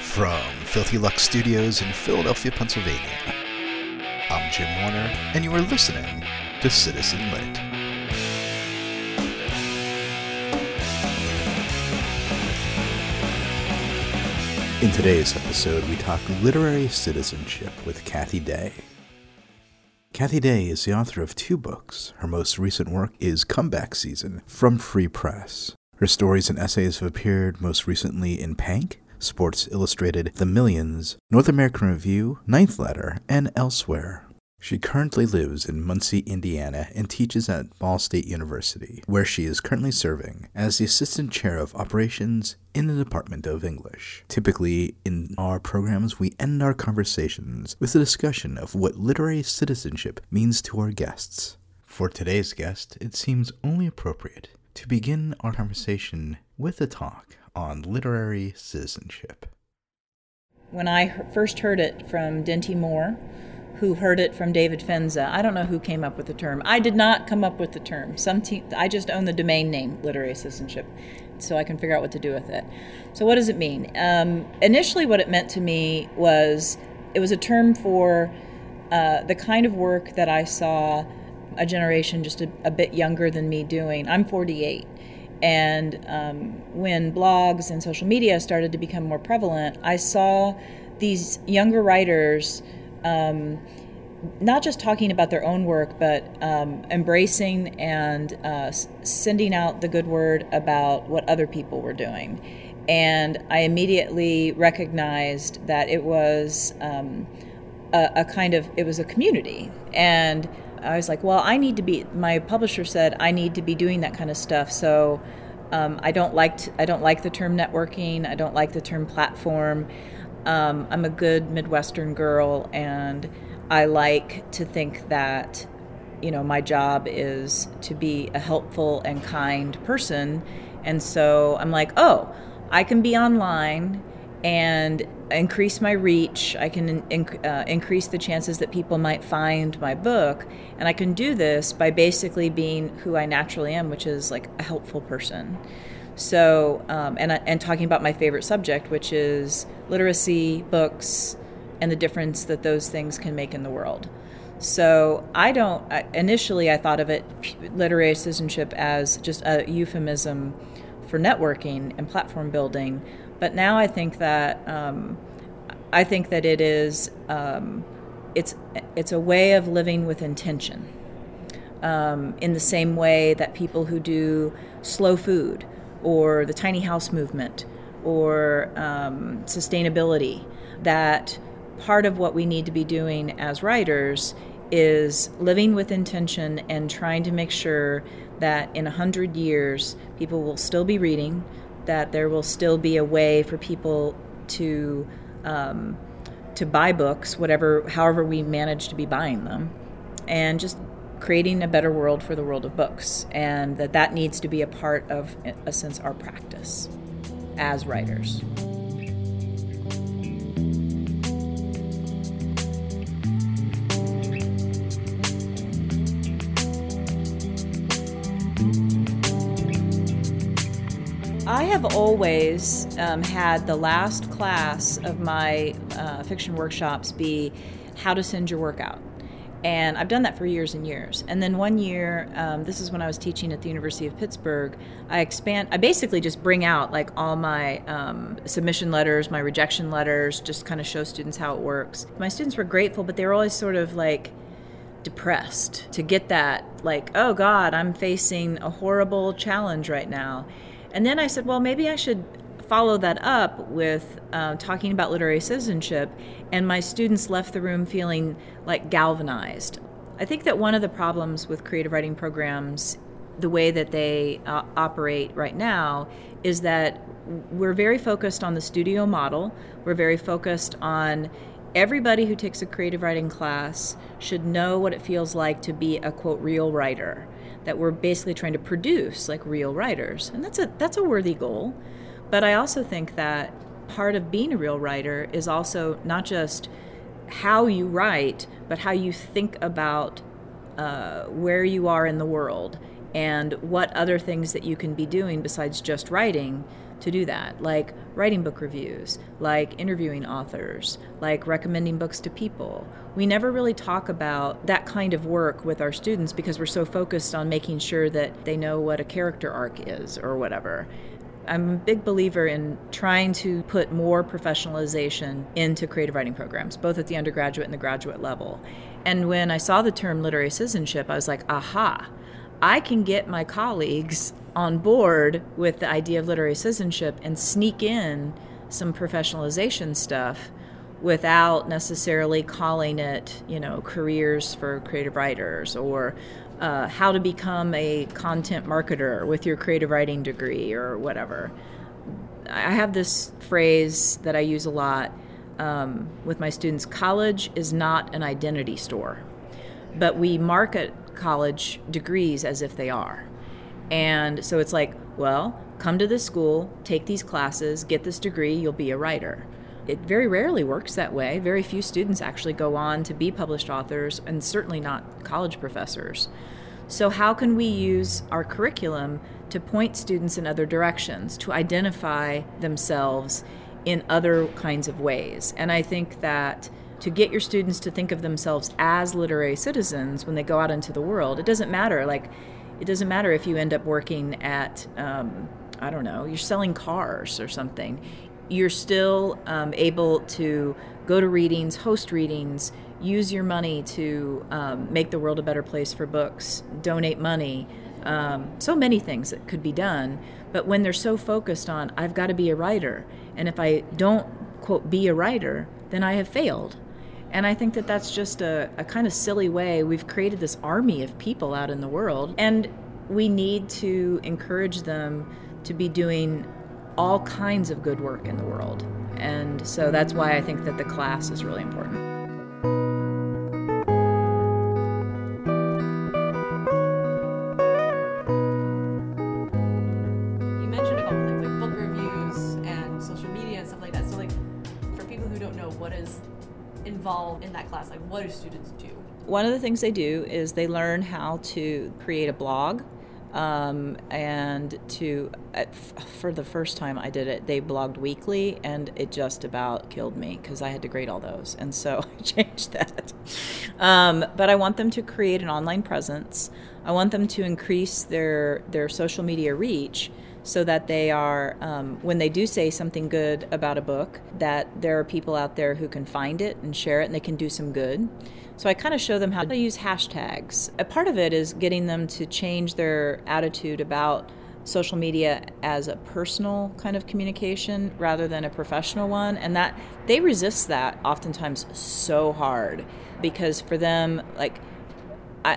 From Filthy Lux Studios in Philadelphia, Pennsylvania, I'm Jim Warner, and you are listening to Citizen Lit. In today's episode, we talk literary citizenship with Cathy Day. Cathy Day is the author of two books. Her most recent work is Comeback Season from Free Press. Her stories and essays have appeared most recently in Pank, Sports Illustrated, The Millions, North American Review, Ninth Letter, and elsewhere. She currently lives in Muncie, Indiana, and teaches at Ball State University, where she is currently serving as the Assistant Chair of Operations in the Department of English. Typically, in our programs, we end our conversations with a discussion of what literary citizenship means to our guests. For today's guest, it seems only appropriate to begin our conversation with a talk on literary citizenship. When I first heard it from Dinty Moore, who heard it from David Fenza. I don't know who came up with the term. I did not come up with the term. Some te- I just own the domain name literary citizenship, so I can figure out what to do with it. So what does it mean? Um, initially, what it meant to me was it was a term for uh, the kind of work that I saw a generation just a, a bit younger than me doing. I'm 48. And um, when blogs and social media started to become more prevalent, I saw these younger writers um, not just talking about their own work, but um, embracing and uh, sending out the good word about what other people were doing. And I immediately recognized that it was um, a, a, kind of it was a community, and I was like, well, I need to be. My publisher said I need to be doing that kind of stuff, so. Um, I don't like to, I don't like the term networking. I don't like the term platform. Um, I'm a good Midwestern girl, and I like to think that, you know, my job is to be a helpful and kind person. And so I'm like, oh, I can be online and increase my reach. I can in, uh, increase the chances that people might find my book. And I can do this by basically being who I naturally am, which is like a helpful person. So, um, and, and talking about my favorite subject, which is literacy, books, and the difference that those things can make in the world. So I don't, initially I thought of it, literary citizenship, as just a euphemism for networking and platform building. But now I think that, um, I think that it is, um, it's, it's a way of living with intention. Um, in the same way that people who do slow food or the tiny house movement or um, sustainability that part of what we need to be doing as writers is living with intention and trying to make sure that in a hundred years people will still be reading that there will still be a way for people to um, to buy books whatever however we manage to be buying them and just creating a better world for the world of books, and that that needs to be a part of, a sense, our practice as writers. Have always um, had the last class of my uh, fiction workshops be how to send your work out and I've done that for years and years. And then one year, um, this is when I was teaching at the University of Pittsburgh. I expand. I basically just bring out like all my um, submission letters, my rejection letters, just kind of show students how it works. My students were grateful, but they were always sort of like depressed to get that like, oh God, I'm facing a horrible challenge right now. And then I said, well, maybe I should follow that up with uh, talking about literary citizenship, and my students left the room feeling like galvanized. I think that one of the problems with creative writing programs, the way that they uh, operate right now, is that we're very focused on the studio model. We're very focused on everybody who takes a creative writing class should know what it feels like to be a quote real writer that we're basically trying to produce like real writers. And that's a that's a worthy goal. But I also think that part of being a real writer is also not just how you write, but how you think about uh, where you are in the world and what other things that you can be doing besides just writing to do that, like writing book reviews, like interviewing authors, like recommending books to people. We never really talk about that kind of work with our students because we're so focused on making sure that they know what a character arc is or whatever. I'm a big believer in trying to put more professionalization into creative writing programs, both at the undergraduate and the graduate level. And when I saw the term literary citizenship, I was like, aha, I can get my colleagues on board with the idea of literary citizenship and sneak in some professionalization stuff without necessarily calling it, you know, careers for creative writers or uh, how to become a content marketer with your creative writing degree or whatever. I have this phrase that I use a lot um, with my students college is not an identity store, but we market college degrees as if they are. And so it's like, well, come to this school, take these classes, get this degree, you'll be a writer. It very rarely works that way. Very few students actually go on to be published authors, and certainly not college professors. So, how can we use our curriculum to point students in other directions, to identify themselves in other kinds of ways? And I think that to get your students to think of themselves as literary citizens when they go out into the world, it doesn't matter. Like, it doesn't matter if you end up working at, um, I don't know, you're selling cars or something. You're still um, able to go to readings, host readings, use your money to um, make the world a better place for books, donate money. Um, so many things that could be done. But when they're so focused on, I've got to be a writer, and if I don't, quote, be a writer, then I have failed. And I think that that's just a, a kind of silly way. We've created this army of people out in the world, and we need to encourage them to be doing all kinds of good work in the world. And so that's why I think that the class is really important. Students do? One of the things they do is they learn how to create a blog. Um, and to uh, for the first time I did it, they blogged weekly, and it just about killed me because I had to grade all those, and so I changed that. Um, but I want them to create an online presence. I want them to increase their their social media reach so that they are um, when they do say something good about a book that there are people out there who can find it and share it and they can do some good. So i kind of show them how to use hashtags. A part of it is getting them to change their attitude about social media as a personal kind of communication rather than a professional one and that they resist that oftentimes so hard because for them like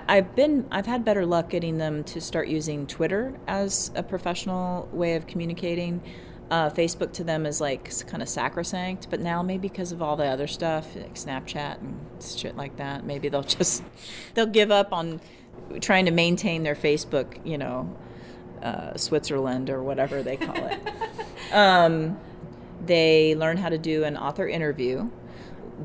I, have been I've had better luck getting them to start using Twitter as a professional way of communicating. Uh, Facebook to them is like kind of sacrosanct, but now maybe because of all the other stuff like Snapchat and shit like that, maybe they'll just they'll give up on trying to maintain their Facebook, you know, uh, Switzerland or whatever they call it. um, they learn how to do an author interview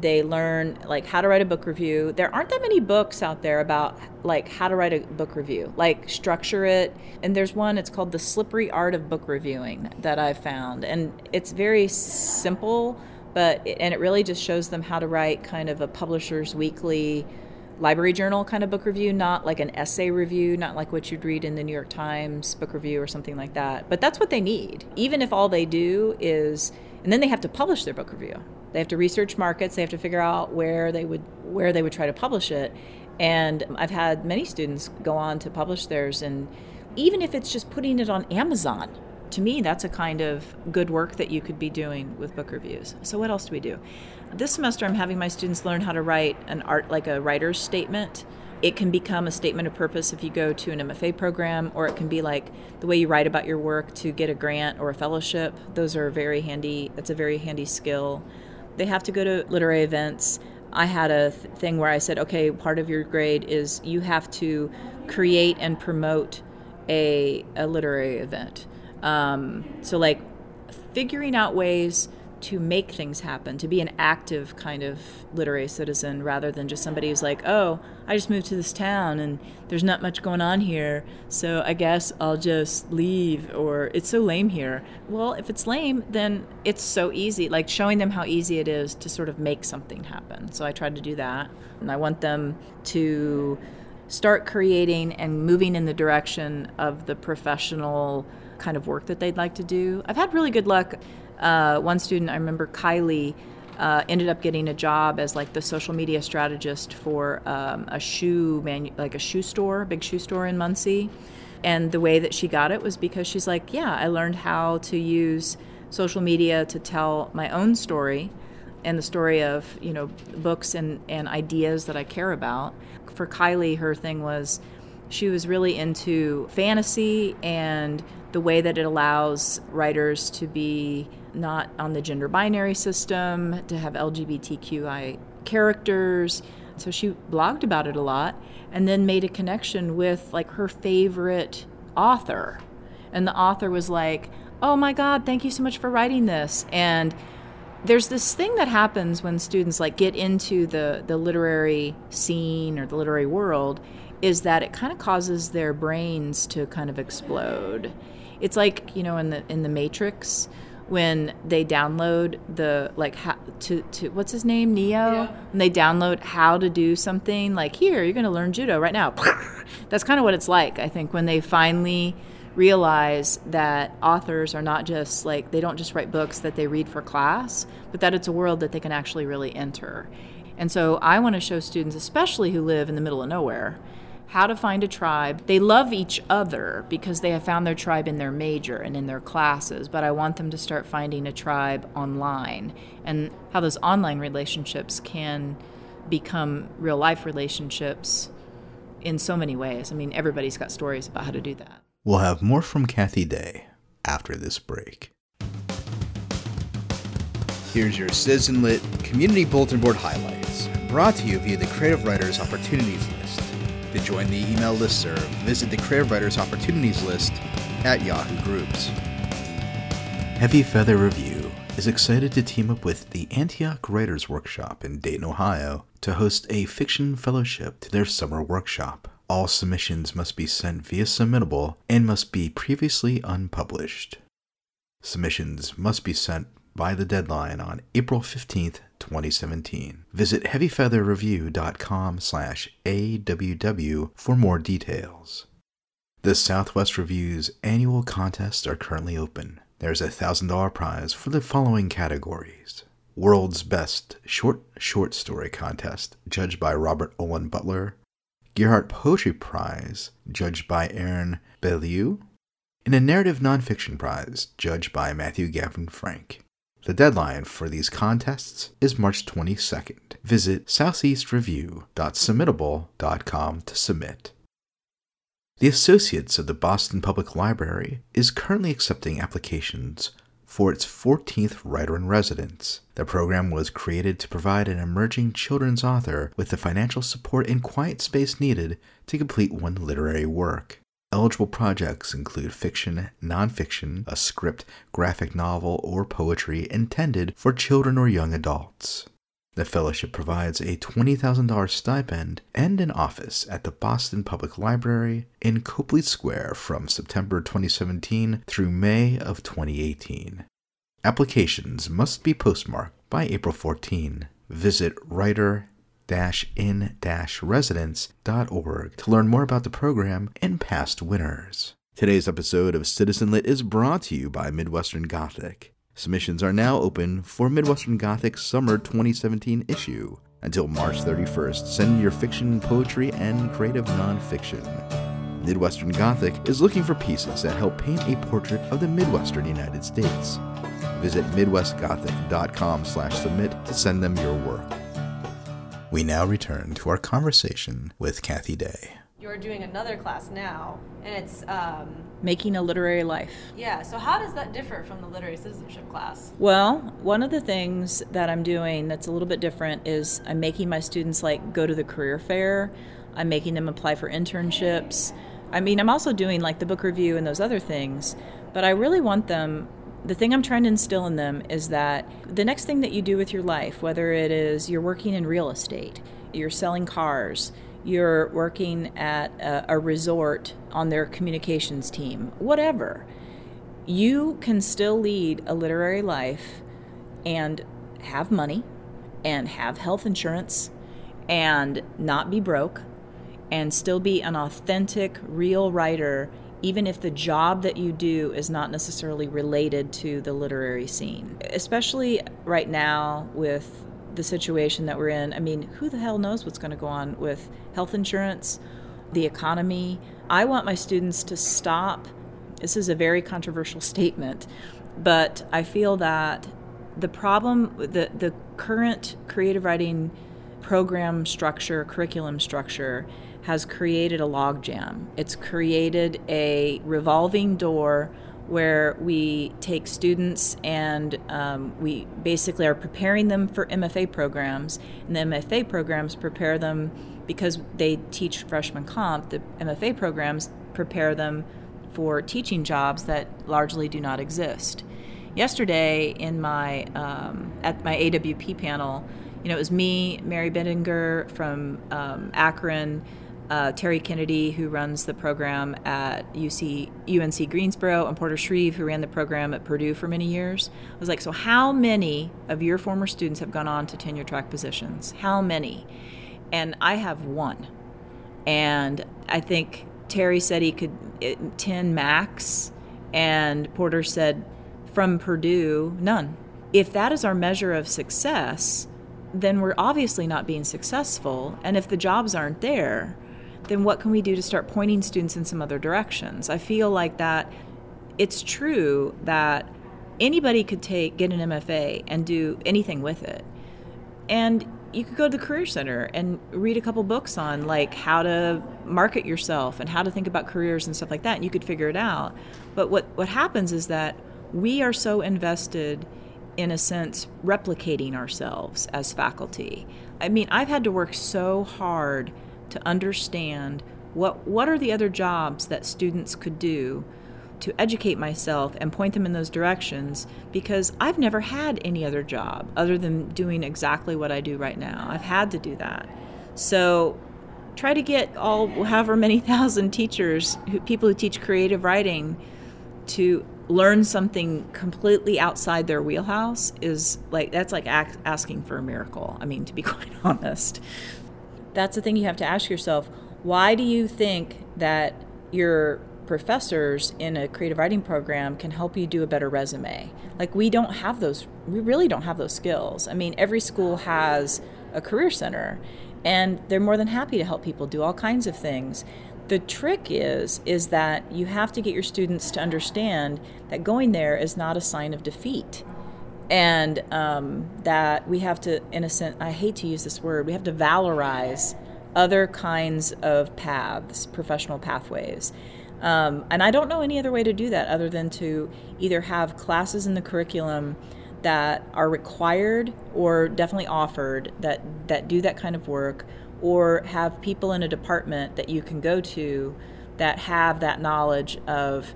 they learn like how to write a book review. There aren't that many books out there about like how to write a book review. Like structure it and there's one it's called the slippery art of book reviewing that i've found. And it's very simple but and it really just shows them how to write kind of a publisher's weekly library journal kind of book review not like an essay review not like what you'd read in the new york times book review or something like that. But that's what they need. Even if all they do is and then they have to publish their book review they have to research markets. They have to figure out where they would where they would try to publish it. And I've had many students go on to publish theirs, and even if it's just putting it on Amazon, to me that's a kind of good work that you could be doing with book reviews. So what else do we do? This semester I'm having my students learn how to write an art like a writer's statement. It can become a statement of purpose if you go to an MFA program, or it can be like the way you write about your work to get a grant or a fellowship. Those are very handy. That's a very handy skill. They have to go to literary events. I had a th- thing where I said, okay, part of your grade is you have to create and promote a, a literary event. Um, so, like, figuring out ways to make things happen, to be an active kind of literary citizen rather than just somebody who's like, oh, I just moved to this town and there's not much going on here, so I guess I'll just leave or it's so lame here. Well, if it's lame, then it's so easy, like showing them how easy it is to sort of make something happen. So I tried to do that. And I want them to start creating and moving in the direction of the professional kind of work that they'd like to do. I've had really good luck uh, one student, I remember Kylie, uh, ended up getting a job as like the social media strategist for um, a shoe manu- like a shoe store, big shoe store in Muncie. And the way that she got it was because she's like, yeah, I learned how to use social media to tell my own story and the story of you know books and, and ideas that I care about. For Kylie, her thing was she was really into fantasy and the way that it allows writers to be not on the gender binary system, to have LGBTQI characters. So she blogged about it a lot and then made a connection with like her favorite author. And the author was like, "Oh my god, thank you so much for writing this." And there's this thing that happens when students like get into the the literary scene or the literary world is that it kind of causes their brains to kind of explode. It's like, you know, in the in the Matrix when they download the like how to, to what's his name? Neo? Yeah. and they download how to do something like here you're going to learn judo right now. That's kind of what it's like i think when they finally realize that authors are not just like they don't just write books that they read for class but that it's a world that they can actually really enter. And so i want to show students especially who live in the middle of nowhere how to find a tribe. They love each other because they have found their tribe in their major and in their classes, but I want them to start finding a tribe online and how those online relationships can become real life relationships in so many ways. I mean, everybody's got stories about how to do that. We'll have more from Cathy Day after this break. Here's your Citizen Lit Community Bulletin Board highlights, brought to you via the Creative Writers Opportunities List to join the email listserv, visit the Creative Writers Opportunities list at Yahoo Groups. Heavy Feather Review is excited to team up with the Antioch Writers Workshop in Dayton, Ohio to host a fiction fellowship to their summer workshop. All submissions must be sent via Submittable and must be previously unpublished. Submissions must be sent by the deadline on April 15th, 2017. Visit heavyfeatherreview.com slash AWW for more details. The Southwest Review's annual contests are currently open. There's a $1,000 prize for the following categories. World's Best Short Short Story Contest, judged by Robert Olen Butler. Gearhart Poetry Prize, judged by Erin Belieu. And a Narrative Nonfiction Prize, judged by Matthew Gavin Frank. The deadline for these contests is March 22nd. Visit southeastreview.submittable.com to submit. The Associates of the Boston Public Library is currently accepting applications for its 14th Writer in Residence. The program was created to provide an emerging children's author with the financial support and quiet space needed to complete one literary work. Eligible projects include fiction, nonfiction, a script, graphic novel, or poetry intended for children or young adults. The fellowship provides a $20,000 stipend and an office at the Boston Public Library in Copley Square from September 2017 through May of 2018. Applications must be postmarked by April 14. Visit writer in-residence.org to learn more about the program and past winners. Today's episode of Citizen Lit is brought to you by Midwestern Gothic. Submissions are now open for Midwestern Gothic summer 2017 issue. Until March 31st, send your fiction, poetry, and creative nonfiction. Midwestern Gothic is looking for pieces that help paint a portrait of the Midwestern United States. Visit midwestgothic.com slash submit to send them your work. We now return to our conversation with Cathy Day. You're doing another class now, and it's um, making a literary life. Yeah. So how does that differ from the literary citizenship class? Well, one of the things that I'm doing that's a little bit different is I'm making my students like go to the career fair. I'm making them apply for internships. I mean, I'm also doing like the book review and those other things, but I really want them the thing I'm trying to instill in them is that the next thing that you do with your life, whether it is you're working in real estate, you're selling cars, you're working at a, a resort on their communications team, whatever, you can still lead a literary life and have money and have health insurance and not be broke and still be an authentic, real writer even if the job that you do is not necessarily related to the literary scene. Especially right now with the situation that we're in. I mean, who the hell knows what's going to go on with health insurance, the economy? I want my students to stop. This is a very controversial statement, but I feel that the problem, the, the current creative writing program structure, curriculum structure, has created a logjam. It's created a revolving door where we take students and um, we basically are preparing them for MFA programs, and the MFA programs prepare them because they teach freshman comp. The MFA programs prepare them for teaching jobs that largely do not exist. Yesterday, in my um, at my AWP panel, you know, it was me, Mary Biddinger from um, Akron uh, Terry Kennedy, who runs the program at UC UNC Greensboro, and Porter Shreve, who ran the program at Purdue for many years. I was like, so how many of your former students have gone on to tenure track positions? How many? And I have one. And I think Terry said he could it, 10 max, and Porter said from Purdue, none. If that is our measure of success, then we're obviously not being successful. And if the jobs aren't there, then what can we do to start pointing students in some other directions? I feel like that it's true that anybody could take get an MFA and do anything with it. And you could go to the career center and read a couple books on like how to market yourself and how to think about careers and stuff like that and you could figure it out. But what what happens is that we are so invested in a sense replicating ourselves as faculty. I mean, I've had to work so hard to understand what what are the other jobs that students could do to educate myself and point them in those directions because I've never had any other job other than doing exactly what I do right now. I've had to do that. So try to get all however many thousand teachers, who, people who teach creative writing to learn something completely outside their wheelhouse is like that's like asking for a miracle. I mean, to be quite honest that's the thing you have to ask yourself. Why do you think that your professors in a creative writing program can help you do a better resume? Like, we don't have those, we really don't have those skills. I mean, every school has a career center, and they're more than happy to help people do all kinds of things. The trick is is that you have to get your students to understand that going there is not a sign of defeat and um, that we have to, in a sense, I hate to use this word, we have to valorize other kinds of paths, professional pathways. Um, and I don't know any other way to do that other than to either have classes in the curriculum that are required or definitely offered that, that do that kind of work, or have people in a department that you can go to that have that knowledge of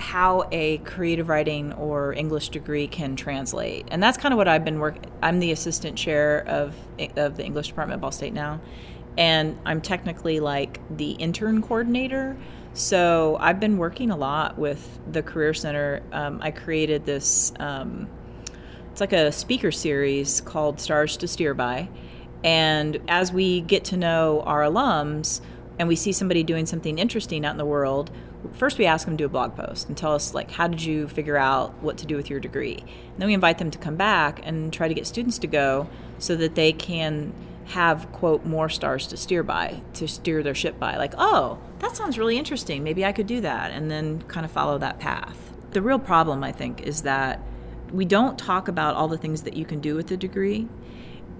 how a creative writing or English degree can translate. And that's kind of what I've been working. I'm the assistant chair of of the English department at Ball State now, and I'm technically like the intern coordinator. So I've been working a lot with the Career Center. Um, I created this. Um, it's like a speaker series called Stars to Steer By, and as we get to know our alums and we see somebody doing something interesting out in the world, first we ask them to do a blog post and tell us like how did you figure out what to do with your degree? And then we invite them to come back and try to get students to go so that they can have quote more stars to steer by to steer their ship by. Like oh that sounds really interesting. Maybe i could do that. And then kind of follow that path. The real problem i think is that we don't talk about all the things that you can do with the degree.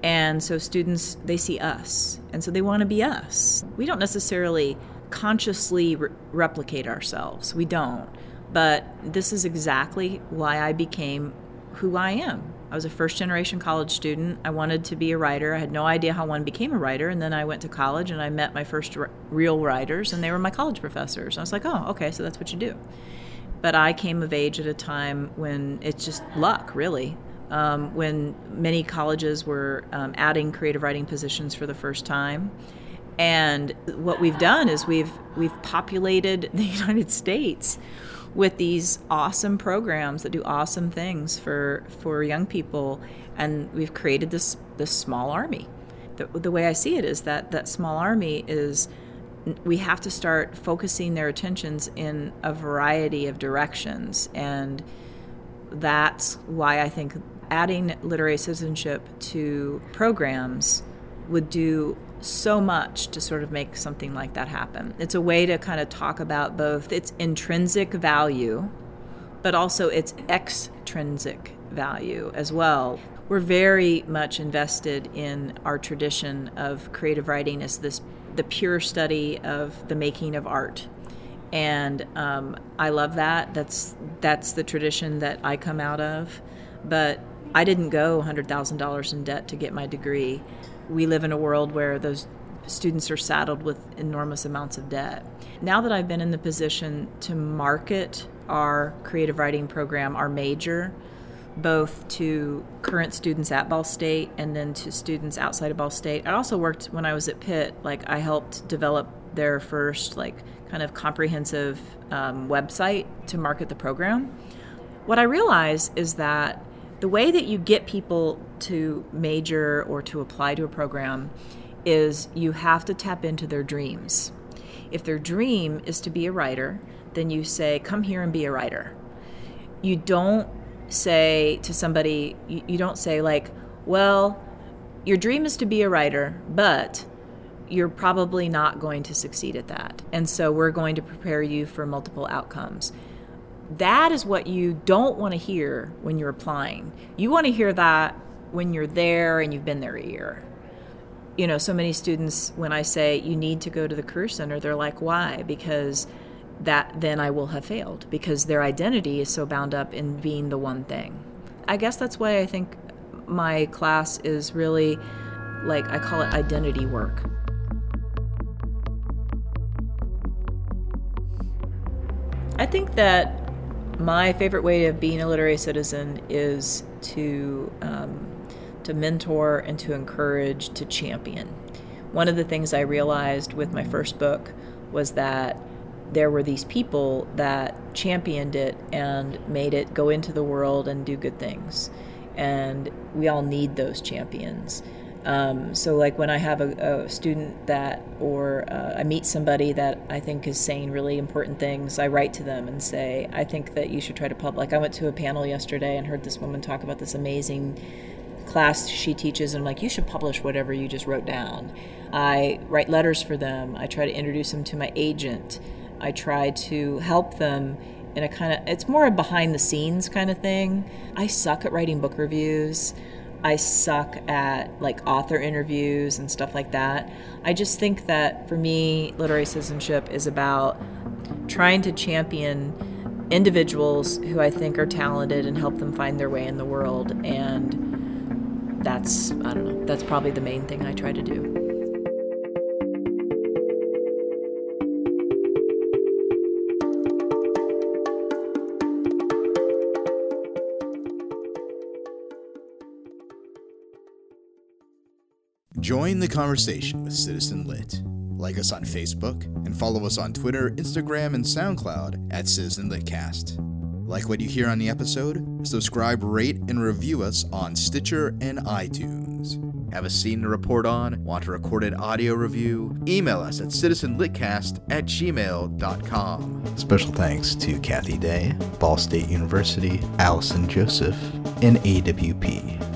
And so students they see us. And so they want to be us. We don't necessarily consciously re- replicate ourselves. We don't. But this is exactly why I became who I am. I was a first generation college student. I wanted to be a writer. I had no idea how one became a writer. And then I went to college and I met my first r- real writers, and they were my college professors. And I was like, oh, okay, so that's what you do. But I came of age at a time when it's just luck, really. Um, when many colleges were um, adding creative writing positions for the first time. And what we've done is we've we've populated the United States with these awesome programs that do awesome things for for young people, and we've created this this small army. The, the way I see it is that that small army is we have to start focusing their attentions in a variety of directions and that's why I think adding literary citizenship to programs would do so much to sort of make something like that happen. It's a way to kind of talk about both its intrinsic value, but also its extrinsic value as well. We're very much invested in our tradition of creative writing as this the pure study of the making of art, and um, I love that. That's that's the tradition that I come out of, but I didn't go $100,000 in debt to get my degree we live in a world where those students are saddled with enormous amounts of debt. Now that I've been in the position to market our creative writing program, our major, both to current students at Ball State and then to students outside of Ball State. I also worked when I was at Pitt, like I helped develop their first like kind of comprehensive um, website to market the program. What I realize is that the way that you get people to major or to apply to a program is you have to tap into their dreams. If their dream is to be a writer, then you say, Come here and be a writer. You don't say to somebody, you, don't say, like, Well, your dream is to be a writer, but you're probably not going to succeed at that. And so we're going to prepare you for multiple outcomes that is what you don't want to hear when you're applying. You want to hear that when you're there and you've been there a year. You know, so many students, when I say you need to go to the Career Center, they're like, why? Because that then I will have failed because their identity is so bound up in being the one thing. I guess that's why I think my class is really like I call it identity work. I think that my favorite way of being a literary citizen is to um, to mentor and to encourage, to champion. One of the things I realized with my first book was that there were these people that championed it and made it go into the world and do good things. And we all need those champions. Um, so, like when I have a, a student that, or uh, I meet somebody that I think is saying really important things, I write to them and say, I think that you should try to publish. Like I went to a panel yesterday and heard this woman talk about this amazing class she teaches, and I'm like, you should publish whatever you just wrote down. I write letters for them. I try to introduce them to my agent. I try to help them in a kind of, it's more a behind the scenes kind of thing. I suck at writing book reviews. I suck at like author interviews and stuff like that. I just think that for me, literary citizenship is about trying to champion individuals who I think are talented and help them find their way in the world. And that's, I don't know, that's probably the main thing I try to do. Join the conversation with Citizen Lit. Like us on Facebook and follow us on Twitter, Instagram, and SoundCloud at Citizen Litcast. Like what you hear on the episode? Subscribe, rate, and review us on Stitcher and iTunes. Have a scene to report on? Want a recorded audio review? Email us at citizenlitcast at gmail.com. Special thanks to Cathy Day, Ball State University, Allison Joseph, and AWP.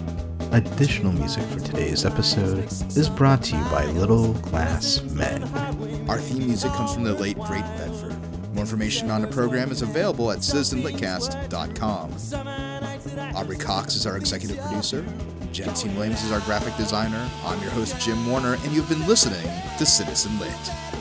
Additional music for today's episode is brought to you by Little Glass Men. Our theme music comes from the late Great Bedford. More information on the program is available at citizenlitcast.com. Aubrey Cox is our executive producer. Jensine Williams is our graphic designer. I'm your host, Jim Warner, and you've been listening to Citizen Lit.